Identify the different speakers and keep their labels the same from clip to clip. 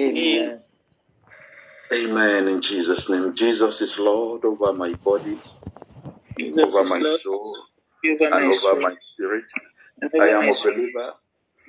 Speaker 1: Amen.
Speaker 2: Amen. In Jesus' name. Jesus is Lord over my body,
Speaker 3: Jesus
Speaker 2: over my
Speaker 3: Lord
Speaker 2: soul,
Speaker 3: over
Speaker 2: and
Speaker 3: my
Speaker 2: over
Speaker 3: soul
Speaker 2: my spirit.
Speaker 3: and
Speaker 2: I am a believer
Speaker 3: I'm a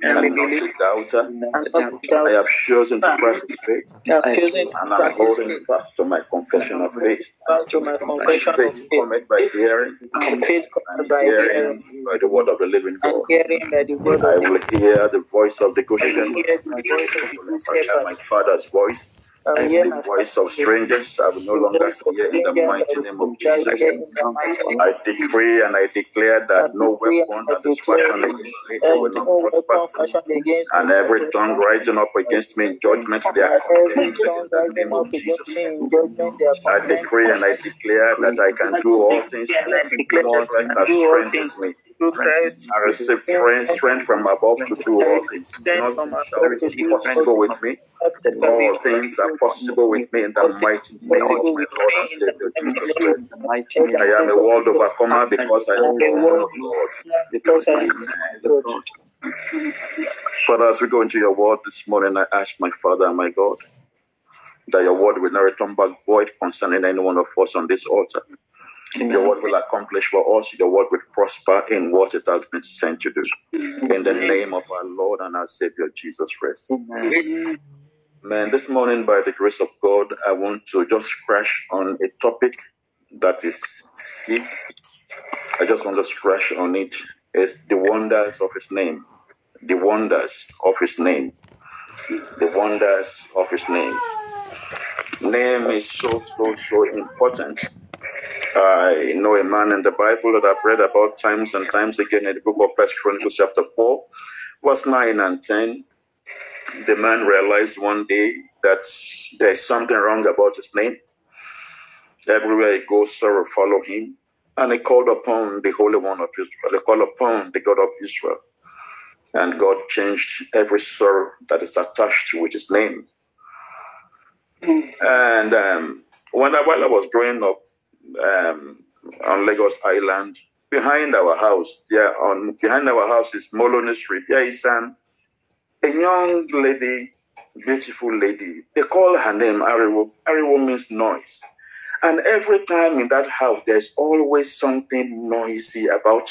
Speaker 2: and not a doubter.
Speaker 3: I'm
Speaker 1: a
Speaker 3: not
Speaker 1: doubt.
Speaker 3: doubt.
Speaker 2: I have chosen to practice faith,
Speaker 3: I've chosen to
Speaker 2: and I'm
Speaker 3: practice
Speaker 2: holding fast to my confession of faith.
Speaker 3: Fast to my confession of
Speaker 2: Faith
Speaker 3: faith.
Speaker 2: by hearing,
Speaker 3: And faith
Speaker 2: and
Speaker 3: by hearing,
Speaker 2: hearing by the word of the living
Speaker 3: and
Speaker 2: God.
Speaker 3: hearing by the word
Speaker 2: I will hear the voice of the good
Speaker 3: I will hear the voice of the good
Speaker 2: I my father's voice.
Speaker 3: I hear
Speaker 2: The voice of strangers I will no longer hear in the mighty name of Jesus.
Speaker 3: hear in the mighty name
Speaker 2: I decree and I declare that no weapon that is fashioned against me will not prosper.
Speaker 3: against me
Speaker 2: And every tongue rising up against me in judgment, they are condemned in the name of Jesus.
Speaker 3: me in judgment, they are
Speaker 2: I decree and I declare that I can do all things through
Speaker 3: that
Speaker 2: Christ that strengthens me.
Speaker 3: Christ.
Speaker 2: I receive strength, strength from above to do all things.
Speaker 3: strength
Speaker 2: Nothing shall
Speaker 3: above to
Speaker 2: be
Speaker 3: do
Speaker 2: impossible with me.
Speaker 3: Nothing shall be
Speaker 2: All things are possible with me in the mighty name of my Lord and Savior Jesus Christ.
Speaker 1: In the mighty
Speaker 3: of
Speaker 2: I am a world overcomer because I
Speaker 3: I
Speaker 2: am
Speaker 3: am a
Speaker 2: born
Speaker 3: world
Speaker 2: of God.
Speaker 3: because I am
Speaker 2: Amen.
Speaker 3: God.
Speaker 2: Father, as we go into your word this morning, I ask my Father and my God that your word will not return back void concerning any one of us on this altar. Your word will accomplish for us. Your word will prosper in what it has been sent to do. In the name of our Lord and our Savior Jesus Christ.
Speaker 1: Amen.
Speaker 2: Man, this morning, by the grace of God, I want to just crash on a topic that is sleep. I just want to scratch on it. It's the wonders of His name. The wonders of His name. The wonders of His name. Name is so, so, so important. I know a man in the Bible that I've read about times and times again in the book of First Chronicles, chapter 4, verse 9 and 10. The man realized one day that there's something wrong about his name. Everywhere he goes, sorrow follow him. And he called upon the Holy One of Israel. He called upon the God of Israel. And God changed every sorrow that is attached with his name. And um, when I, while I was growing up um, on Lagos Island, behind our house, there on behind our house is Moloney Street. There is an a young lady, beautiful lady. They call her name Ariwo. Ariwo means noise. And every time in that house, there's always something noisy about,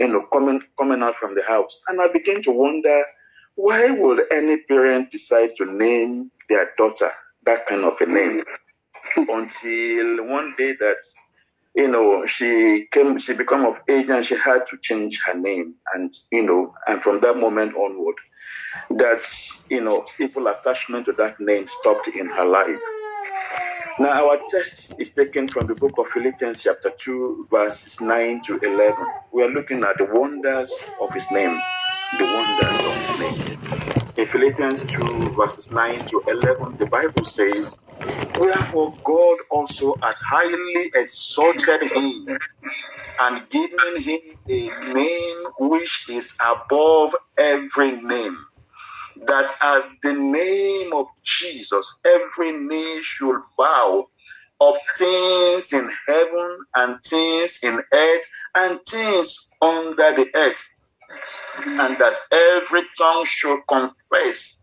Speaker 2: you know, coming coming out from the house. And I begin to wonder, why would any parent decide to name their daughter that kind of a name? Until one day that, you know, she came, she became of age and she had to change her name. And, you know, and from that moment onward, that, you know, evil attachment to that name stopped in her life. Now, our text is taken from the book of Philippians, chapter 2, verses 9 to 11. We are looking at the wonders of his name. The wonders of his name. In Philippians 2, verses 9 to 11, the Bible says, Wherefore God also has highly exalted him and given him a name which is above every name that at the name of Jesus, every knee should bow of things in heaven and things in earth and things under the earth, and that every tongue should confess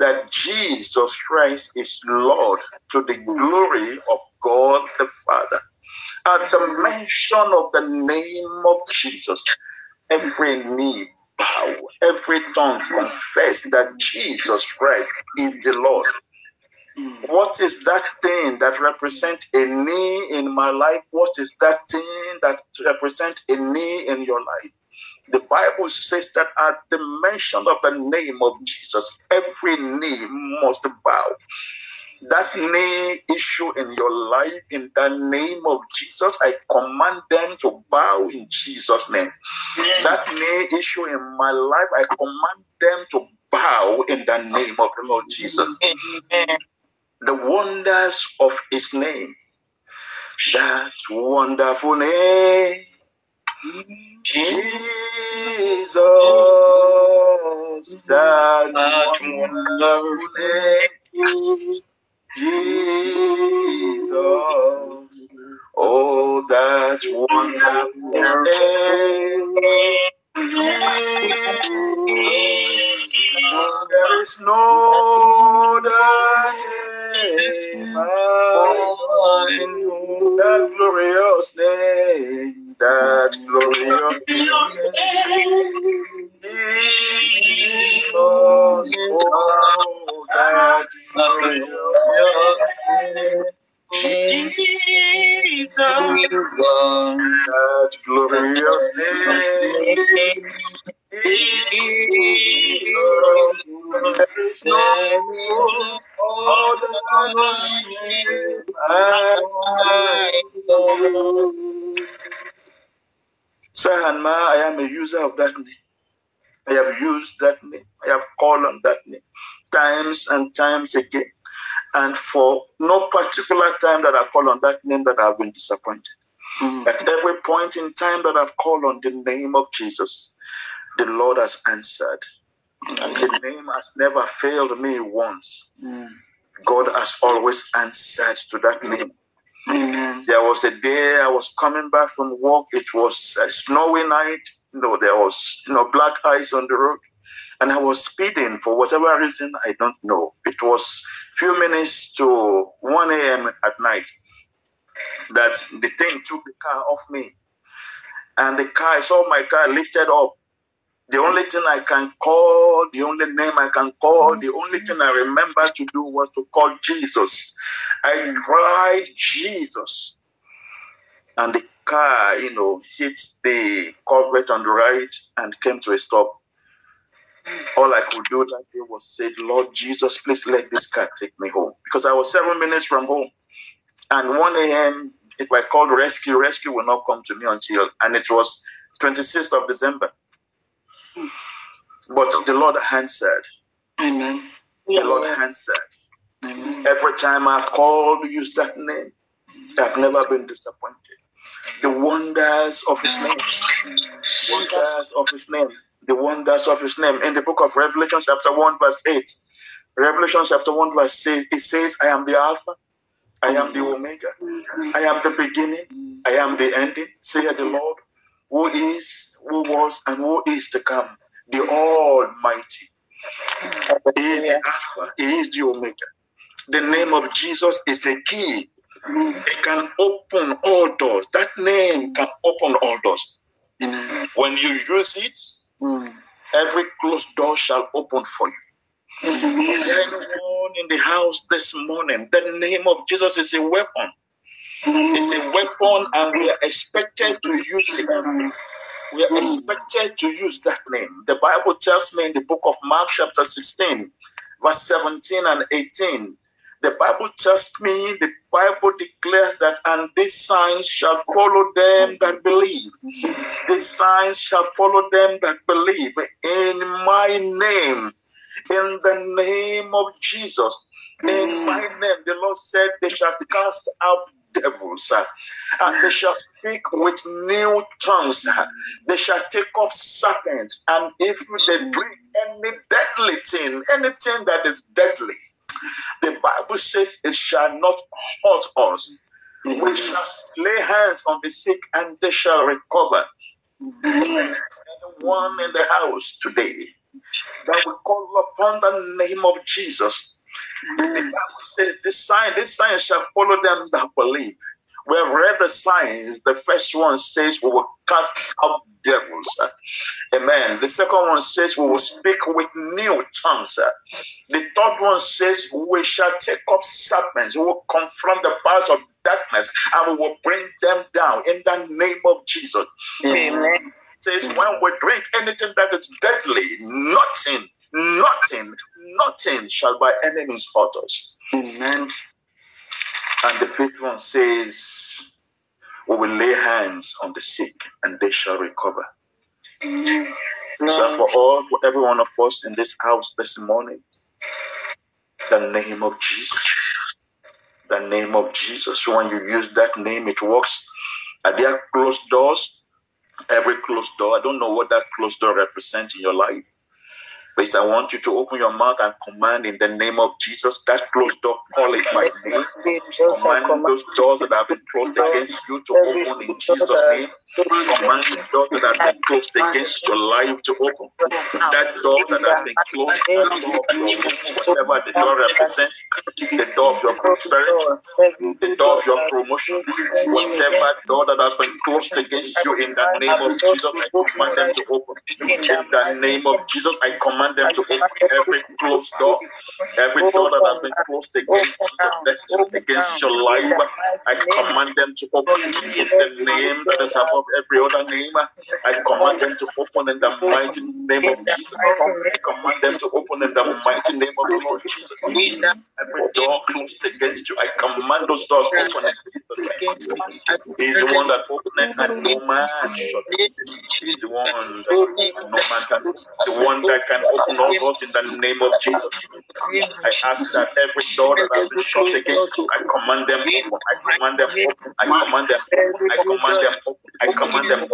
Speaker 2: that Jesus Christ is Lord to the glory of God the Father. At the mention of the name of Jesus, every knee bow, every tongue confess that Jesus Christ is the Lord. What is that thing that represents a knee in my life? What is that thing that represents a knee in your life? The Bible says that at the mention of the name of Jesus, every knee must bow. That knee issue in your life, in the name of Jesus, I command them to bow in Jesus' name. That knee issue in my life, I command them to bow in the name of the Lord Jesus. The wonders of his name. That wonderful name. Mm. Jesus, that wonderful name. Jesus, oh, that wonderful name. There is no other name that glorious name that glorious name. Oh, that glorious name.
Speaker 3: Jesus.
Speaker 2: That glorious name. Jesus, there is no other name. Sahanma, I am a user of that name. I have used that name. I have called on that name times and times again. And for no particular time that I call on that name that I've been disappointed. Hmm. At every point in time that I've called on the name of Jesus, the Lord has answered. And the hmm. name has never failed me once. Hmm. God has always answered to that name. There was a day I was coming back from work. It was a snowy night. You know, there was you know black ice on the road, and I was speeding for whatever reason I don't know. It was few minutes to 1 a.m. at night that the thing took the car off me, and the car I saw my car lifted up. The only thing I can call, the only name I can call, mm-hmm. the only thing I remember to do was to call Jesus. I cried Jesus. And the car, you know, hit the coverage on the right and came to a stop. All I could do that day was say, Lord Jesus, please let this car take me home. Because I was seven minutes from home. And 1 a.m., if I called rescue, rescue will not come to me until, and it was 26th of December. But the Lord answered.
Speaker 3: Amen.
Speaker 2: The Lord answered. Every time I've called, used that name, I've never been disappointed. The wonders of His name, wonders of His name, the wonders of His name. In the book of Revelation, chapter 1, verse 8, Revelation chapter 1, verse 8, it says, I am the Alpha, I am the Omega, I am the beginning, I am the ending, saith the Lord, who is, who was, and who is to come, the Almighty. He is the Alpha, He is the Omega. The name of Jesus is a key. It can open all doors. That name can open all doors. When you use it, every closed door shall open for you. Is there anyone in the house this morning? The name of Jesus is a weapon. It's a weapon, and we are expected to use it. We are expected to use that name. The Bible tells me in the book of Mark, chapter 16, verse 17 and 18. The Bible tells me, the Bible declares that, and these signs shall follow them that believe. These signs shall follow them that believe in my name, in the name of Jesus. In my mm. name, the Lord said, they shall cast out devils, and they shall speak with new tongues. They shall take up serpents, and if they drink any deadly thing, anything that is deadly, the Bible says it shall not hurt us. We shall lay hands on the sick, and they shall recover. Anyone in the house today that will call upon the name of Jesus. The Bible says this sign, this sign shall follow them that believe. We have read the signs. The first one says we will cast out devils. Amen. The second one says we will speak with new tongues. The third one says we shall take up serpents. We will confront the powers of darkness and we will bring them down in the name of Jesus.
Speaker 3: Amen.
Speaker 2: says when we drink anything that is deadly, nothing, nothing, nothing shall by enemies hurt us.
Speaker 3: Amen.
Speaker 2: And the fifth one says, we will lay hands on the sick and they shall recover. So for all, for every one of us in this house this morning, the name of Jesus, the name of Jesus. When you use that name, it works. Are there closed doors? Every closed door. I don't know what that closed door represents in your life. But I want you to open your mouth and command in the name of Jesus that closed door, call it by name. Command those doors that have been closed against you to open in Jesus' name. Command the door that has been closed against your life to open. That door that has been closed, whatever the door represents, the door of your prosperity, the door of your promotion, whatever door that has been closed against you in the name of Jesus, I command them to open. In the name of Jesus, I command them to open every closed door, every door that has been closed against destiny, against your life. I command them to open in the name that is above every other name. Uh, I command them to open in the mighty name of Jesus. I command them to open in the mighty name of the Lord Jesus. Every door closed against you, I command those doors open. He is the one that opened and no man shut. He the one that no man can, the one that can open all doors in the name of Jesus. I ask that every door that has been shut against you, I command them open. I command them open. I command them. I command them open. I command them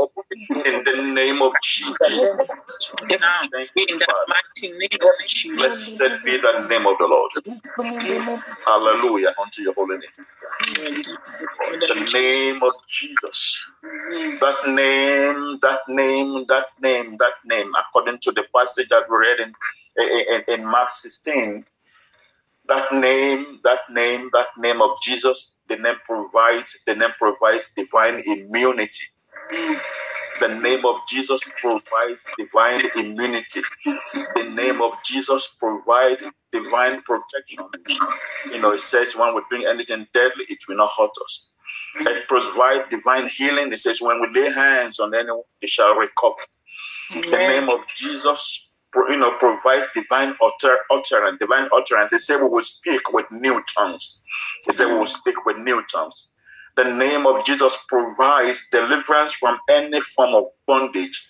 Speaker 2: in the name of Jesus. You,
Speaker 3: In the mighty name of Jesus.
Speaker 2: Blessed be the name of the Lord. Hallelujah unto your holy name. The name of Jesus. That name, that name, that name, that name, according to the passage that we read in, in, in Mark 16, that name, that name, that name of Jesus, the name provides, the name provides divine immunity. The name of Jesus provides divine immunity. The name of Jesus provides divine protection. You know, it says when we bring anything deadly, it will not hurt us. It provides divine healing. It says when we lay hands on anyone, they shall recover. The name of Jesus, you know, provide divine utter, utterance, divine utterance. He said we will speak with new tongues. He said we will speak with new tongues. The name of Jesus provides deliverance from any form of bondage.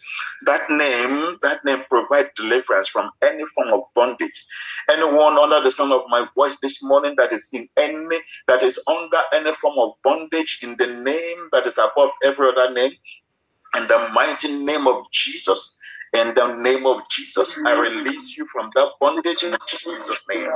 Speaker 2: That name, that name provides deliverance from any form of bondage. Anyone under the sound of my voice this morning that is in any, that is under any form of bondage in the name that is above every other name, in the mighty name of Jesus, in the name of Jesus, I release you from that bondage in Jesus' name.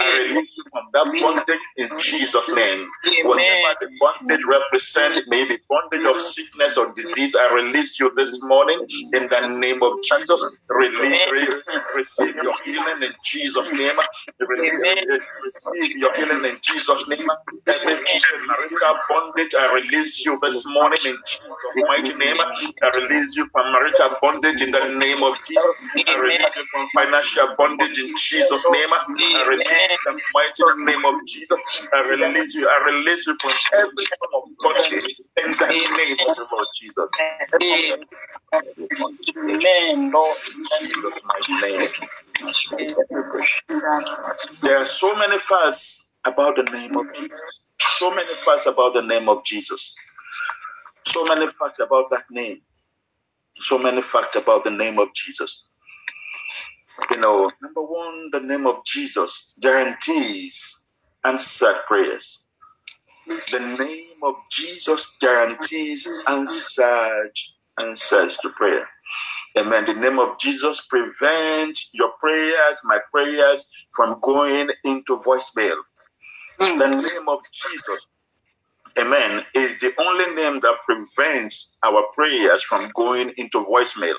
Speaker 2: I release you from that bondage in Jesus' name. Whatever the bondage represents, may be bondage of sickness or disease. I release you this morning in the name of Jesus. Release, re- receive your healing in Jesus' name. Receive, receive your healing in Jesus' name. Every marital bondage, I release you this morning in Jesus' mighty name. I release you from marital bondage in the name of Jesus. I release you from financial bondage in Jesus' name. I release you the mighty name of Jesus. I release you. I release you from every form of bondage in the name of the Lord Jesus.
Speaker 3: Amen. Lord.
Speaker 2: Jesus' mighty name. There are so many facts about the name of Jesus. So many facts about the name of Jesus. So many facts about that name. So many facts about the name of Jesus. You know, number one, the name of Jesus guarantees answered prayers. The name of Jesus guarantees answered answers to prayer. Amen. The name of Jesus prevents your prayers, my prayers, from going into voicemail. The mm. name of Jesus, amen, is the only name that prevents our prayers from going into voicemail.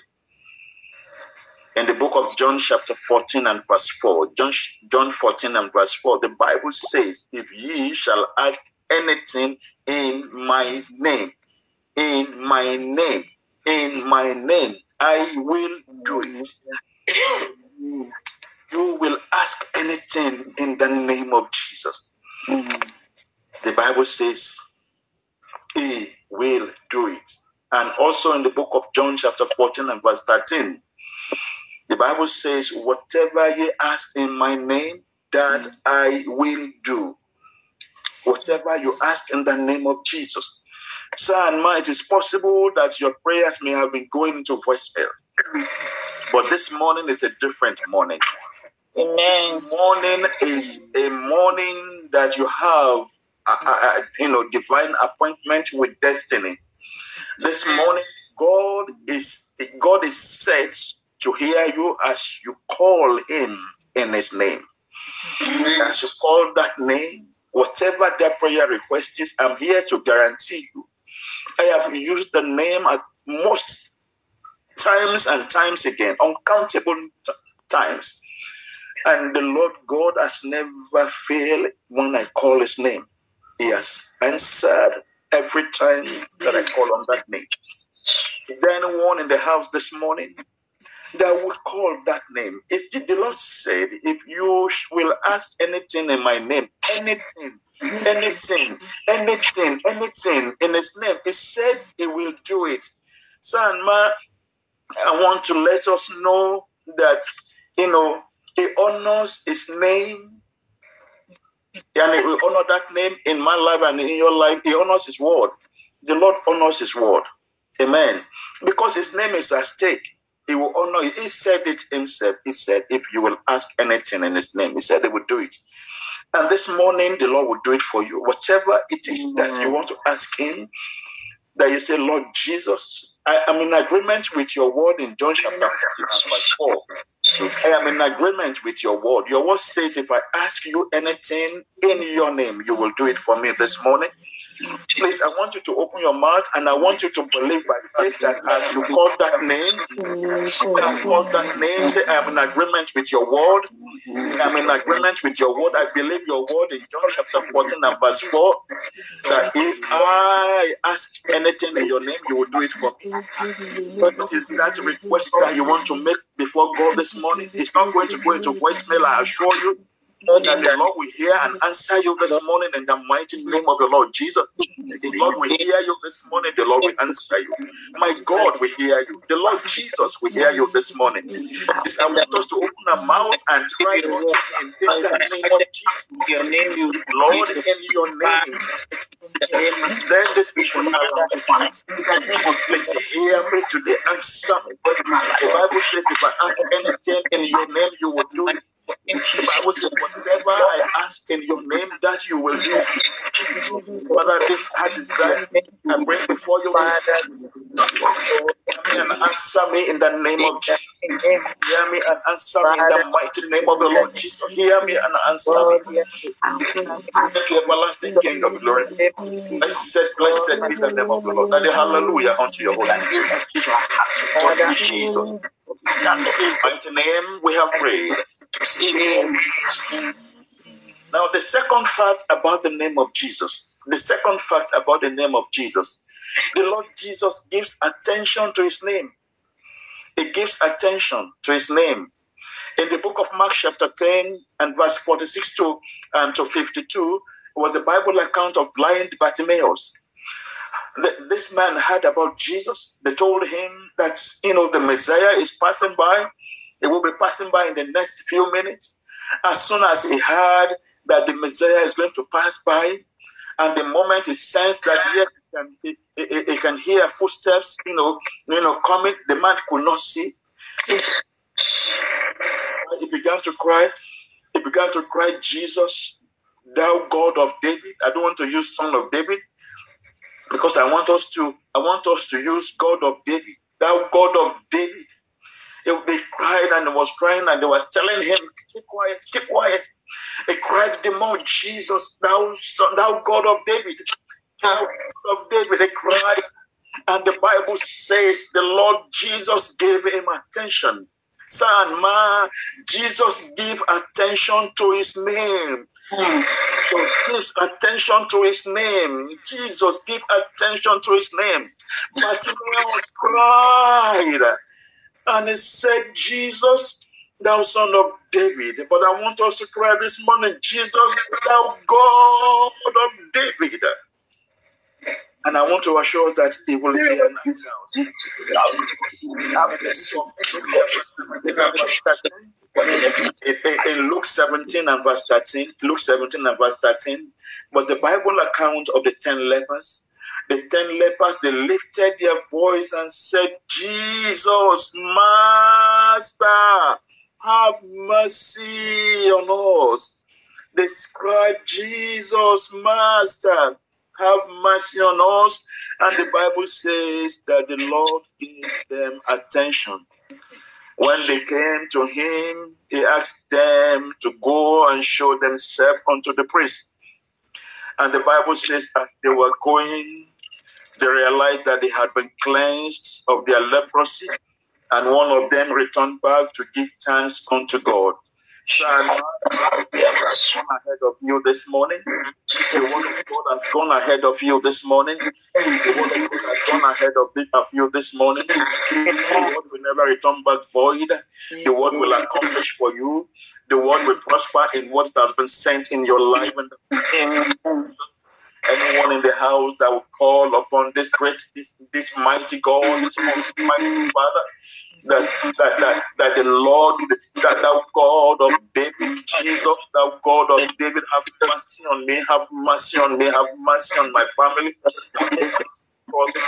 Speaker 2: In the book of John, chapter 14 and verse 4, John, John 14 and verse 4, the Bible says, If ye shall ask anything in my name, in my name, in my name, I will do it. You will ask anything in the name of Jesus. The Bible says, He will do it. And also in the book of John, chapter 14 and verse 13, the Bible says, Whatever ye ask in my name, that mm. I will do. Whatever you ask in the name of Jesus. Sir and ma, it is possible that your prayers may have been going into voicemail. But this morning is a different morning.
Speaker 3: Amen.
Speaker 2: Morning is a morning that you have, a, a- a- you know, divine appointment with destiny. This morning, God is God is set to hear you as you call Him in His name. As you call that name, whatever that prayer request is, I'm here to guarantee you I have used the name at most times and times again, uncountable t- times. And the Lord God has never failed when I call his name. He has answered every time that I call on that name. Is there anyone in the house this morning that would call that name? It's, the Lord said, if you will ask anything in my name, anything, anything, anything, anything in his name, he said he will do it. Son, ma, I want to let us know that, you know, he honors his name. And he will honor that name in my life and in your life. He honors his word. The Lord honors his word. Amen. Because his name is at stake. He will honor it. He said it himself. He said, if you will ask anything in his name, he said he will do it. And this morning, the Lord will do it for you. Whatever it is that you want to ask him, that you say, Lord Jesus, I am in agreement with your word in John chapter 14, verse 4. I am in agreement with your word. Your word says, if I ask you anything in your name, you will do it for me this morning. Please, I want you to open your mouth and I want you to believe by faith that as you call that name, you call that name, say, I am in agreement with your word. I am in agreement with your word. I believe your word in John chapter 14 and verse 4 that if I ask anything in your name, you will do it for me. But what is that request that you want to make before God this morning? It's not going to go into voicemail, I assure you. That the Lord will hear and answer you this morning in the mighty name of the Lord Jesus. The Lord will hear you this morning. The Lord will answer you. My God will hear you. The Lord Jesus will hear you this morning. I want us to open our mouth and cry in the name of Jesus.
Speaker 3: Your name,
Speaker 2: Lord, in your name, send this issue around. Please hear me today. Answer me. The Bible says, if I ask anything in your name, you will do it. The Bible says, whatever I ask in your name, that you will do. Father, this I desire I bring before you and answer me in the name of Jesus. Hear me and answer me in the mighty name of the Lord Jesus. Hear me and answer me. Thank you, everlasting King of glory. Blessed, blessed be the name of the Lord. And hallelujah unto your holy name. Jesus. In Jesus' mighty name we have prayed. Now, the second fact about the name of Jesus, the second fact about the name of Jesus, the Lord Jesus gives attention to his name. He gives attention to his name. In the book of Mark, chapter 10, and verse 46 to, to 52, was the Bible account of blind Bartimaeus. The, this man heard about Jesus. They told him that, you know, the Messiah is passing by. He will be passing by in the next few minutes. As soon as he heard that the Messiah is going to pass by, and the moment he sensed that yes, he can, he, he, he can hear footsteps, you know, you know, coming, the man could not see. He began to cry. He began to cry, Jesus, thou God of David. I don't want to use son of David because I want us to I want us to use God of David, thou God of David. He, they cried and was crying and they were telling him, keep quiet, keep quiet. They cried the more, Jesus, thou son, thou God of David, thou God of David. They cried, and the Bible says the Lord Jesus gave him attention. Son, man, Jesus give attention to his name. Hmm. Jesus gives attention to his name. Jesus give attention to his name. Bartimaeus cried and he said, Jesus, thou son of David. But I want us to cry this morning, Jesus, thou God of David. And I want to assure that he will hear an. In Luke 17 and verse 13, Luke 17 and verse 13, was the Bible account of the ten lepers. The ten lepers, they lifted their voice and said, Jesus, Master, have mercy on us. They cried, Jesus, Master, have mercy on us. And the Bible says that the Lord gave them attention. When they came to him, he asked them to go and show themselves unto the priest. And the Bible says, as they were going, they realized that they had been cleansed of their leprosy, and one of them returned back to give thanks unto God. So I'm ahead of you this morning. The word of God has gone ahead of you this morning. The word of God has gone ahead of, the, of you this morning. The word will never return back void. The word will accomplish for you. The word will prosper in what has been sent in your life. Anyone in the house that will call upon this great, this, this mighty God, this most mighty Father, that, that, that, that the Lord, that thou God of David, Jesus, thou God of David, have mercy on me, have mercy on me, have mercy on my family. Mercy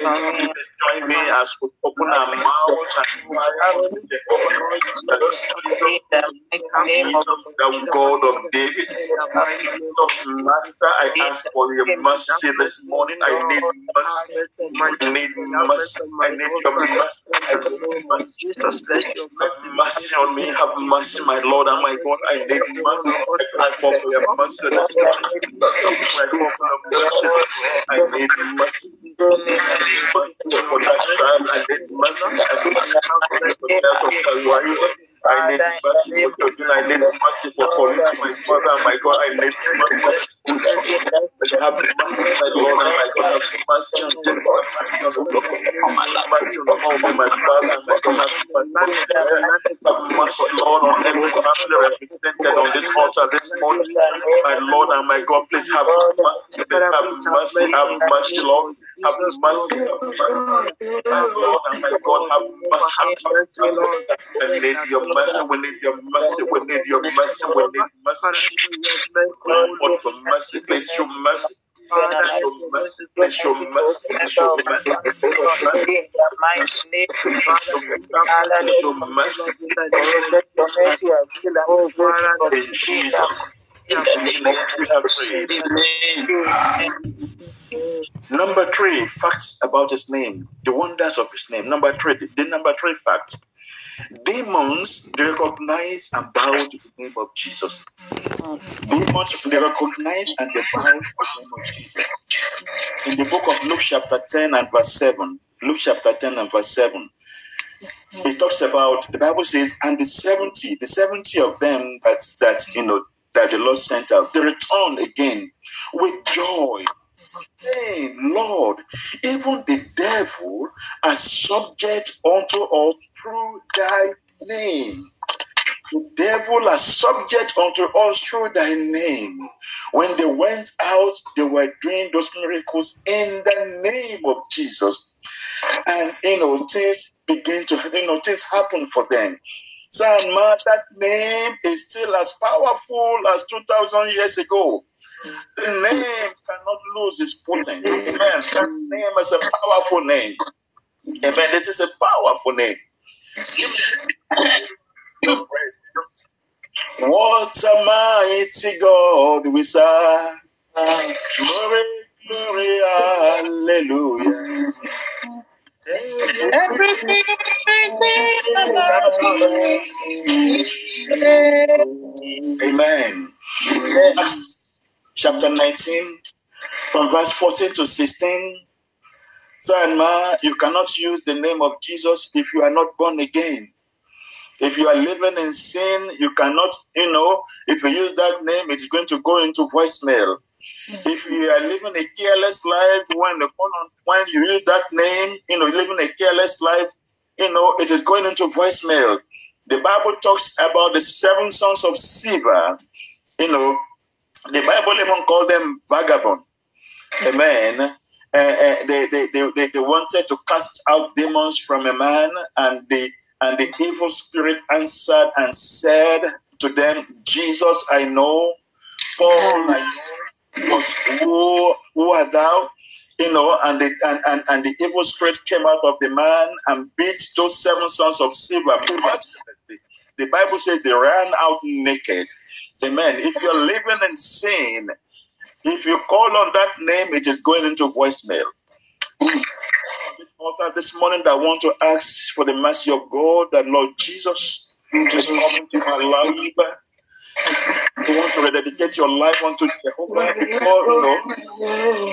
Speaker 2: Please join me as we open our mouths and. The God of David, Master, I ask for your mercy this morning. I need mercy. I need mercy. I need your mercy. I need mercy. Have mercy on me. Have mercy, my Lord and my God. I need mercy. I cry for your mercy this morning. I need mercy. I need mercy. I need for. I need mercy for calling my father my God. I need mercy. Have mercy, my Lord and my God. Have mercy on Jacob. Have mercy on my father and my God. Have mercy, Lord, on every family represented on this altar this morning. My Lord and my God, please have mercy. Have mercy. Have mercy, Lord. Have mercy. Have mercy. My Lord and my God, have mercy. Have mercy. I need your mercy. We need your mercy. We need your mercy. We need mercy. Forth for mercy. Please show mercy. Show mercy. Please show mercy. Please show mercy. In Jesus' name we have prayed. Number three, facts about his name, the wonders of his name. Number three, the, the number three fact. Demons they recognize and bow to the name of Jesus. Demons they recognize and they bow to the name of Jesus. In the book of Luke, chapter 10 and verse 7, Luke chapter 10 and verse 7, it talks about the Bible says, and the 70, the 70 of them that that you know that the Lord sent out, they returned again with joy saying, Lord, even the devil are subject unto us through thy name. The devil are subject unto us through thy name. When they went out, they were doing those miracles in the name of Jesus. And you know, things begin to you know, things happen for them. Son, Martha's name is still as powerful as 2,000 years ago. The name cannot lose its potency. Amen. The name is a powerful name. Amen. It is a powerful name. What a mighty God we serve. Glory, glory, hallelujah.
Speaker 3: Everything about you.
Speaker 2: Amen. Chapter 19, from verse 14 to 16. Son, ma, you cannot use the name of Jesus if you are not born again. If you are living in sin, you cannot, you know, if you use that name, it's going to go into voicemail. Mm-hmm. If you are living a careless life, when the when you use that name, you know, living a careless life, you know, it is going into voicemail. The Bible talks about the seven sons of Sceva. You know, the Bible even called them vagabond. Amen. Uh, they, they, they, they, wanted to cast out demons from a man, and the and the evil spirit answered and said to them, Jesus, I know, Paul, I know, but who, who art thou? You know, and the and, and, and the evil spirit came out of the man and beat those seven sons of mercilessly. The Bible says they ran out naked. Amen. If you're living in sin, if you call on that name, it is going into voicemail. This morning I want to ask for the mercy of God, that Lord Jesus is coming to my life. You want to rededicate your life unto Jehovah you know.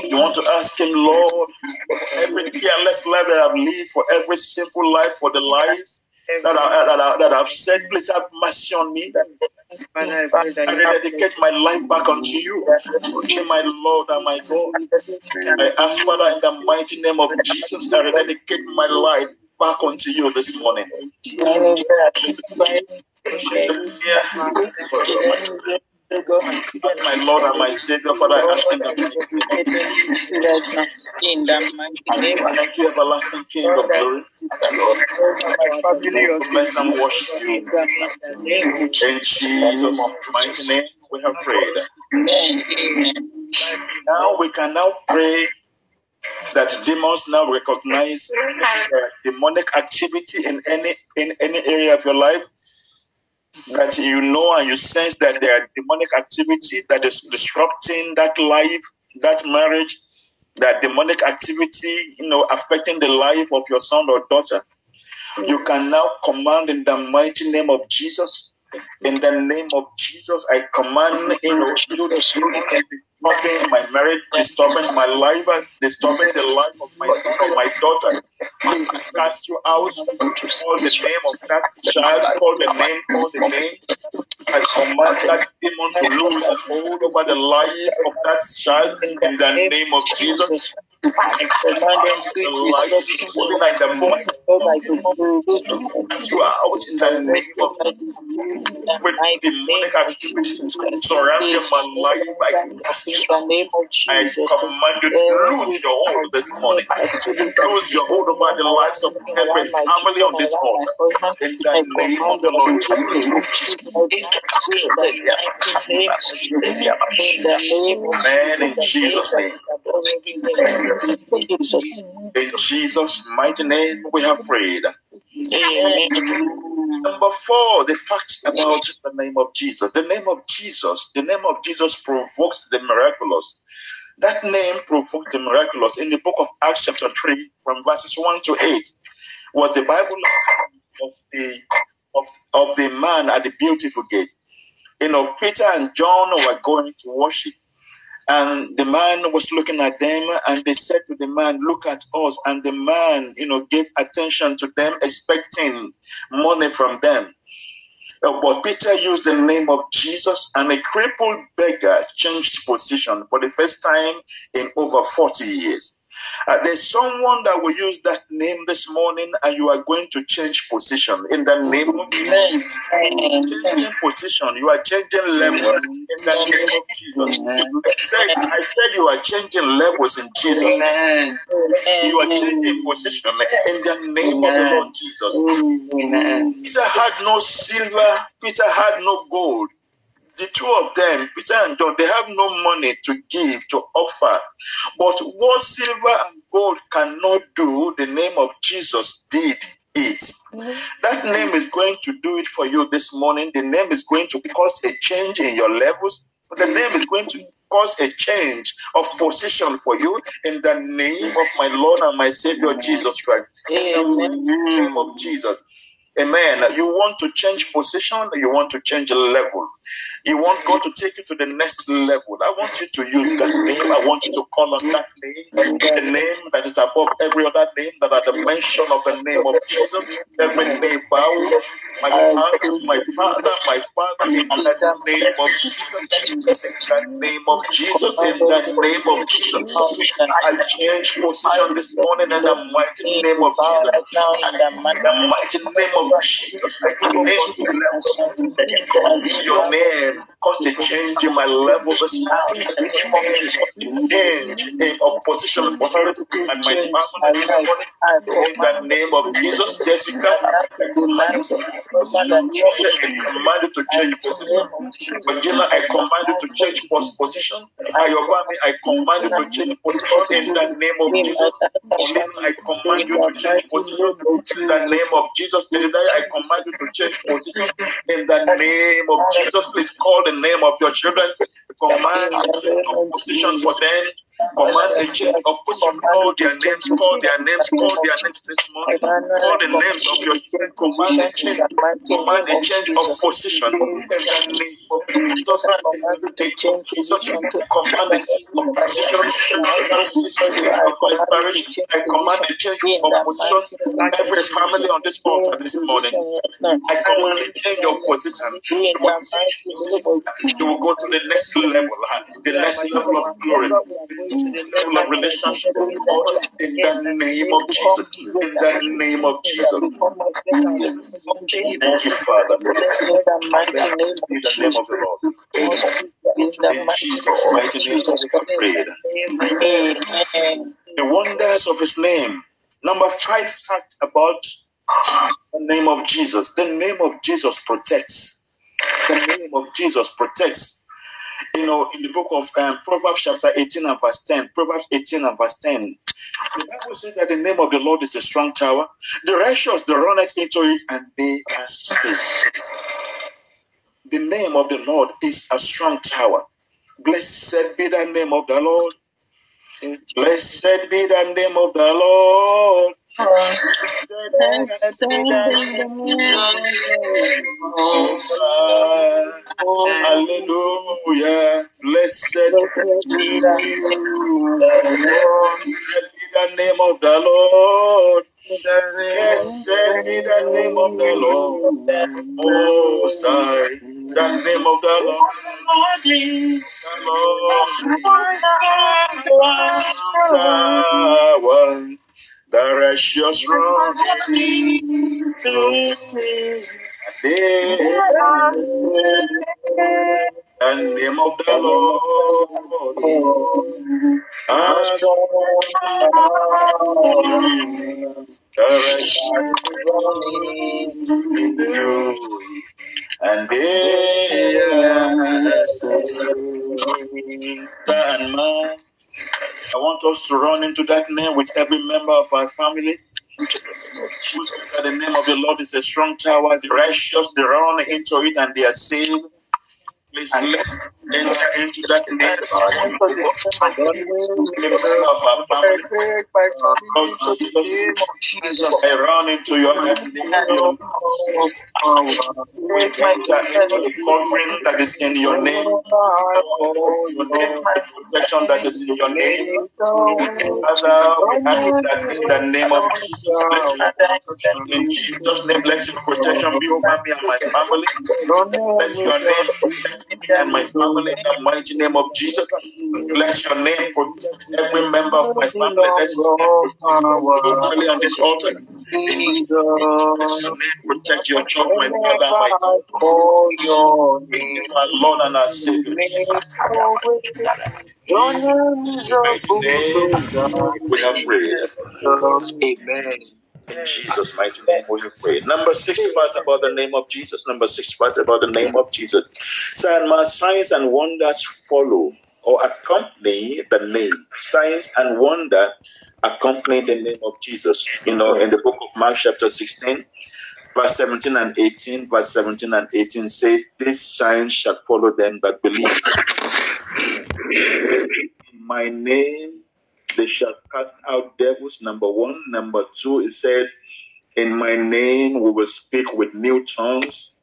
Speaker 2: You want to ask Him, Lord, for every careless life that I've lived, for every sinful life, for the lies that, I, that, I, that I've said, please have mercy on me.
Speaker 3: I pray that
Speaker 2: I
Speaker 3: you have
Speaker 2: rededicate my life back unto you. Be my Lord and my God. I ask, Father, in the mighty name of Jesus, I rededicate my life back unto you this morning. My Lord and my Savior, Father, I ask in the mighty name.
Speaker 3: in the mighty name of
Speaker 2: Thank you, everlasting King of glory.
Speaker 3: my family of
Speaker 2: Bless and worship you.
Speaker 3: in the name of
Speaker 2: In Jesus' mighty name, we have prayed.
Speaker 3: Amen. Amen.
Speaker 2: Now we can now pray that demons now recognize uh, demonic activity in any in any area of your life that you know and you sense that there are demonic activity that is disrupting that life, that marriage, that demonic activity, you know, affecting the life of your son or daughter. You can now command in the mighty name of Jesus. In the name of Jesus, I command you disturbing my marriage, disturbing my life, disturbing the life of my son or my daughter. I cast you out. Call the name of that child. Call the name. Call the name. I command that demon to lose hold over the life of that child in the name of Jesus. I command the life of the mighty cast you life. I command you to your this morning. Your the of every family on this. In the name of the Lord Jesus. Amen. Jesus' name. In Jesus' mighty name, we have prayed. Number four, the fact about the name of Jesus. The name of Jesus, the name of Jesus provokes the miraculous. That name provoked the miraculous. In the book of Acts, chapter 3, from verses 1 to 8, was the Bible of the of, of the man at the beautiful gate. You know, Peter and John were going to worship. And the man was looking at them and they said to the man, Look at us. And the man, you know, gave attention to them, expecting money from them. Uh, But Peter used the name of Jesus, and a crippled beggar changed position for the first time in over 40 years. Uh, there's someone that will use that name this morning, and you are going to change position in the name of Jesus. Changing position, you are changing levels in the name of Jesus. I said, I said you are changing levels in Jesus. You are changing position in the name of the Lord Jesus. Peter had no silver, Peter had no gold. The two of them, Peter and John, they have no money to give, to offer. But what silver and gold cannot do, the name of Jesus did it. That name is going to do it for you this morning. The name is going to cause a change in your levels. The name is going to cause a change of position for you in the name of my Lord and my Savior Jesus Christ. In the name of Jesus. Amen. You want to change position, you want to change level. You want God to take you to the next level. I want you to use that name. I want you to call on that name, the name that is above every other name, that at the mention of the name of Jesus, every name bow. My father, my father, my father, in the name of Jesus, in the name of Jesus, in the name of Jesus. I change position this morning in the mighty name of Jesus. In the mighty name of I change level. Your name caused a change in my level this morning. Change in of position for me and my family. In the name of Jesus, Jessica, I command you to change position. Regina, I command you to change pos- position. Ayobami, I command you to change position in the name of Jesus. I command you to change position in the name of Jesus. I command you to change position in the name of Jesus. Please call the name of your children. Command to change position for them Command a change of position. Call their names, call their names, call their names this morning. Call the names of your children. Command a change. Command a change of position. In the name of Jesus.
Speaker 3: command to change
Speaker 2: of position. I command a change of position. Every family on this altar this morning. I command a change of position. You will go to the next level, the next level of glory, the level of relationship with God. In the name of Jesus. In the name of Jesus. Thank you, Father.
Speaker 3: In the mighty name of
Speaker 2: In the name of the Lord.
Speaker 3: In the
Speaker 2: In
Speaker 3: mighty
Speaker 2: Jesus' mighty name, we have prayed.
Speaker 3: Amen.
Speaker 2: The wonders of His name. Number five fact about the name of Jesus. The name of Jesus protects. The name of Jesus protects. You know, in the book of um, Proverbs, chapter 18 and verse 10, Proverbs 18 and verse 10, the Bible says that the name of the Lord is a strong tower. The righteous, they run into it and they are saved. The name of the Lord is a strong tower. Blessed be the name of the Lord. Blessed be the name of the Lord. The name of God. Hallelujah. Blessed be the name of the Lord. Blessed be the name of the Lord. Most high. The name of the Lord. The Lord is tower. The righteous run the name of the Lord. As the righteous it, and they are. And man, I want us to run into that name with every member of our family. The name of the Lord is a strong tower, the righteous they run into it and they are saved. Please let's enter into that name. Every member of our family. Lord Jesus, I run into your name. We enter into the covering that is in your name. Your name, protection that is in your name. Father, we ask that in the name of Jesus, in Jesus' name, let your protection be over me and my family. Let your name protect and my family in the mighty name of Jesus. Let your name protect every member of my family. Let your name on this altar. Let your name protect your church, my Father, my God. Our Lord and our Savior, name, we have prayed.
Speaker 3: Amen.
Speaker 2: In Jesus' mighty name, we prayed. Number six part about the name of Jesus. Number six part about the name of Jesus. Sign- Signs and wonders follow or accompany the name. Signs and wonder accompany the name of Jesus. You know, in the book of Mark, chapter 16, verse 17 and 18, verse 17 and 18 says, This signs shall follow them that believe. My name they shall cast out devils. Number one. Number two, it says, In my name we will speak with new tongues.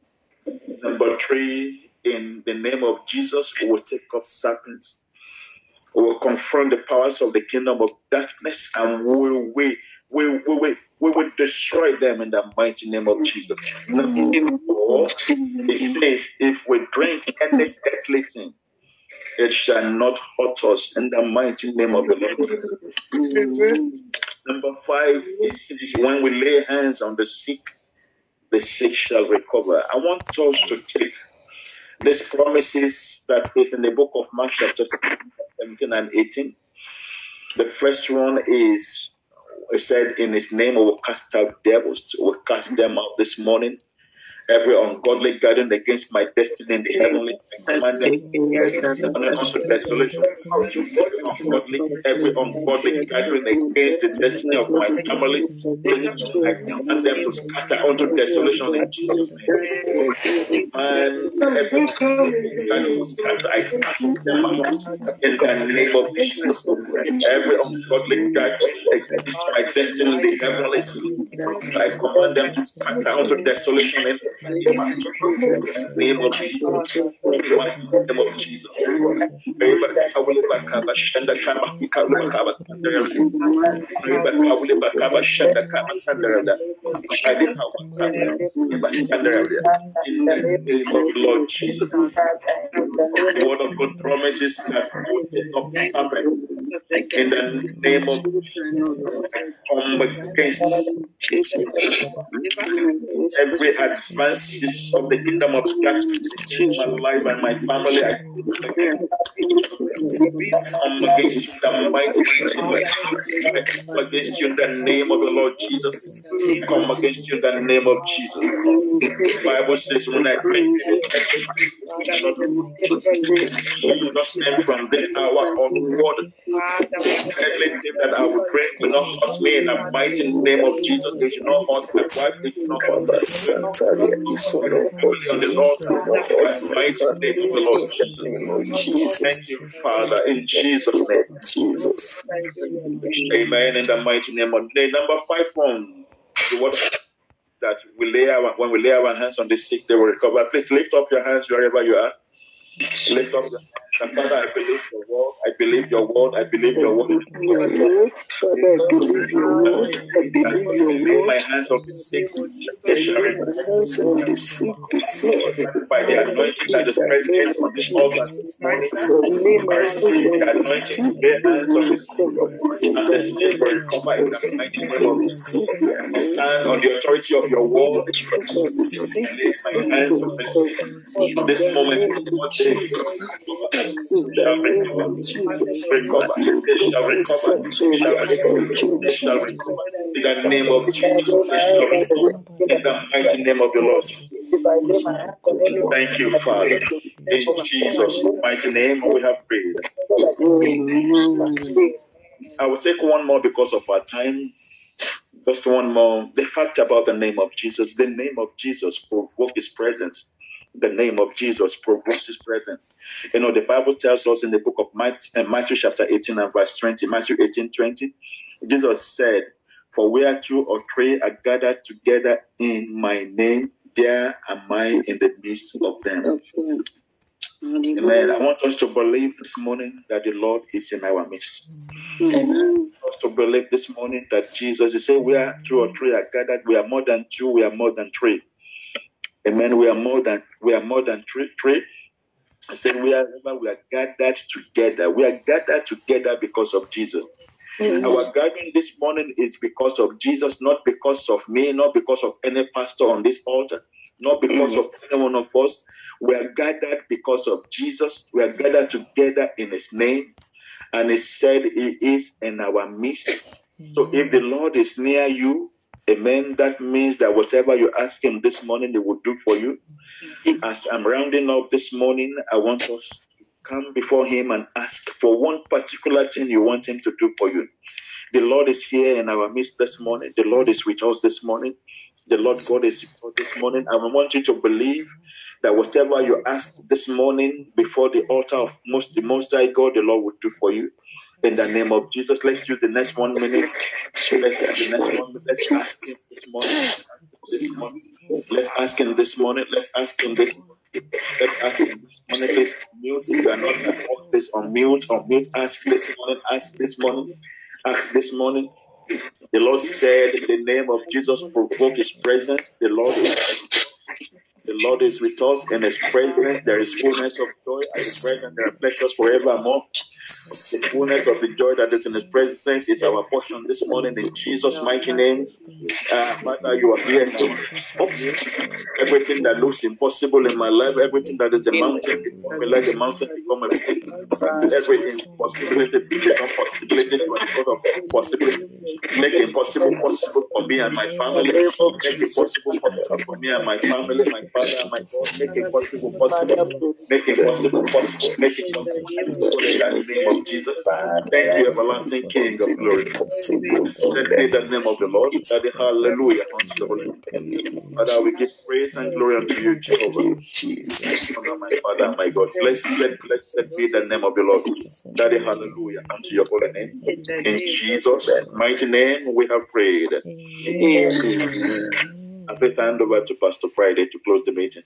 Speaker 2: Number three, in the name of Jesus, we will take up serpents. We will confront the powers of the kingdom of darkness and we will, we, we, we, we, will destroy them in the mighty name of Jesus. Number four, it says, If we drink any deadly thing, it shall not hurt us in the mighty name of the Lord. Number five, says, when we lay hands on the sick, the sick shall recover. I want us to take these promises that is in the book of Mark, chapter 17 and 18. The first one is, it said, in his name we will cast out devils. We'll cast them out this morning. Every ungodly gathering against my destiny in the heavenly, I command them turning unto desolation. Every ungodly, every ungodly gathering against the destiny of my family, I command them to scatter unto desolation in Jesus' name. And every ungodly gathering scatter, I cast them out in the name of Jesus. Every ungodly gathering against my destiny in the heavenly, I command them to scatter unto desolation in the name of Jesus. In the name of Jesus. In the name of Lord Jesus. The word of God promises that I will take up serpents. In the name of Jesus, come against every advances of the kingdom of darkness in my life and my family. I come against the mighty name of come against you in the name of the Lord Jesus. I come against you in the name of Jesus. The Bible says, when I pray, you will not stand from this hour onward. Deadly thing that I will pray will not hurt me in the mighty name of Jesus. They should not hurt my wife. They should not hurt my. Family on this altar. In the mighty name of the Lord Jesus. Thank you, Father, in Jesus' name.
Speaker 1: Jesus.
Speaker 2: Amen. In the mighty name of the number five one. The word that we lay our when we lay our hands on the sick, they will recover. Please lift up your hands wherever you are. Lift up your hands. Father, I believe your word. I believe your word. I believe your word.
Speaker 1: I believe your word. I believe your word.
Speaker 2: my hands on the sick. Recover.
Speaker 1: my hands on the sick this morning.
Speaker 2: By the anointing that
Speaker 1: the name
Speaker 2: present on this altar I receive the
Speaker 1: the
Speaker 2: anointing
Speaker 1: sick,
Speaker 2: lay hands on the sick. And the
Speaker 1: the
Speaker 2: sick will recover in the mighty name of Jesus. stand on the authority of your word.
Speaker 1: The sick,
Speaker 2: lay my
Speaker 1: sick
Speaker 2: hands on the sick. This
Speaker 1: the
Speaker 2: moment,
Speaker 1: In the name of Jesus.
Speaker 2: In the. In the mighty name of the Lord. Thank you, Father. In Jesus' mighty name, we have prayed. I will take one more because of our time. Just one more. The fact about the name of Jesus. The name of Jesus provoke his presence. The name of Jesus provokes his presence. You know, the Bible tells us in the book of Matthew, uh, Matthew chapter 18 and verse 20, Matthew 18, 20, Jesus said, For where two or three are gathered together in my name, there am I in the midst of them. Amen. I want us to believe this morning that the Lord is in our midst.
Speaker 1: Amen.
Speaker 2: us to believe this morning that Jesus, He said, where two or three are gathered, we are more than two, we are more than three. Amen. We are more than we are more than three. three. I said, wherever we are gathered together, we are gathered together because of Jesus. Our gathering this morning is because of Jesus, not because of me, not because of any pastor on this altar, not because mm. of any one of us. We are gathered because of Jesus. We are gathered together in His name, and He said He is in our midst. So if the Lord is near you, amen, that means that whatever you ask Him this morning, He will do for you. As I'm rounding up this morning, I want us to come before Him and ask for one particular thing you want Him to do for you. The Lord is here in our midst this morning. The Lord is with us this morning. The Lord God is this morning. I want you to believe that whatever you asked this morning before the altar of most the Most High God, the Lord will do for you. In the name of Jesus, let's use the next one minute. Let's get the next one. Let's ask Him this morning. Let's ask Him this morning. Let's ask Him this morning. Let's ask Him this. Let's ask Him this morning. Please mute. If you are not at work, please unmute. Unmute. Ask this morning. Ask this morning. Ask this morning. The Lord said, in the name of Jesus, provoke His presence. The Lord is the Lord is with us. In His presence, there is fullness of joy. At His presence, there are pleasures forevermore. The fullness of the joy that is in His presence is our portion this morning. In Jesus' mighty name, uh, Father, you are here now. Everything that looks impossible in my life, everything that is a mountain before me, let the mountain become a plain. Every impossibility become possibility for of possibility. Make it possible possible for me and my family. Make it possible possible for me and my family, my father and my God. Make it possible, possible. Make it possible, possible. Make it possible. In the name of Jesus. Thank you, everlasting King of glory. Blessed be the name of the Lord. Daddy, hallelujah unto your holy name. Father, we give praise and glory unto you, Jehovah.
Speaker 1: Jesus.
Speaker 2: My Father my God. Blessed, blessed be the name of the Lord. Daddy, hallelujah unto your holy name. In Jesus' mighty name, we have prayed.
Speaker 1: Amen.
Speaker 2: I place hand over to Pastor Friday to close the meeting.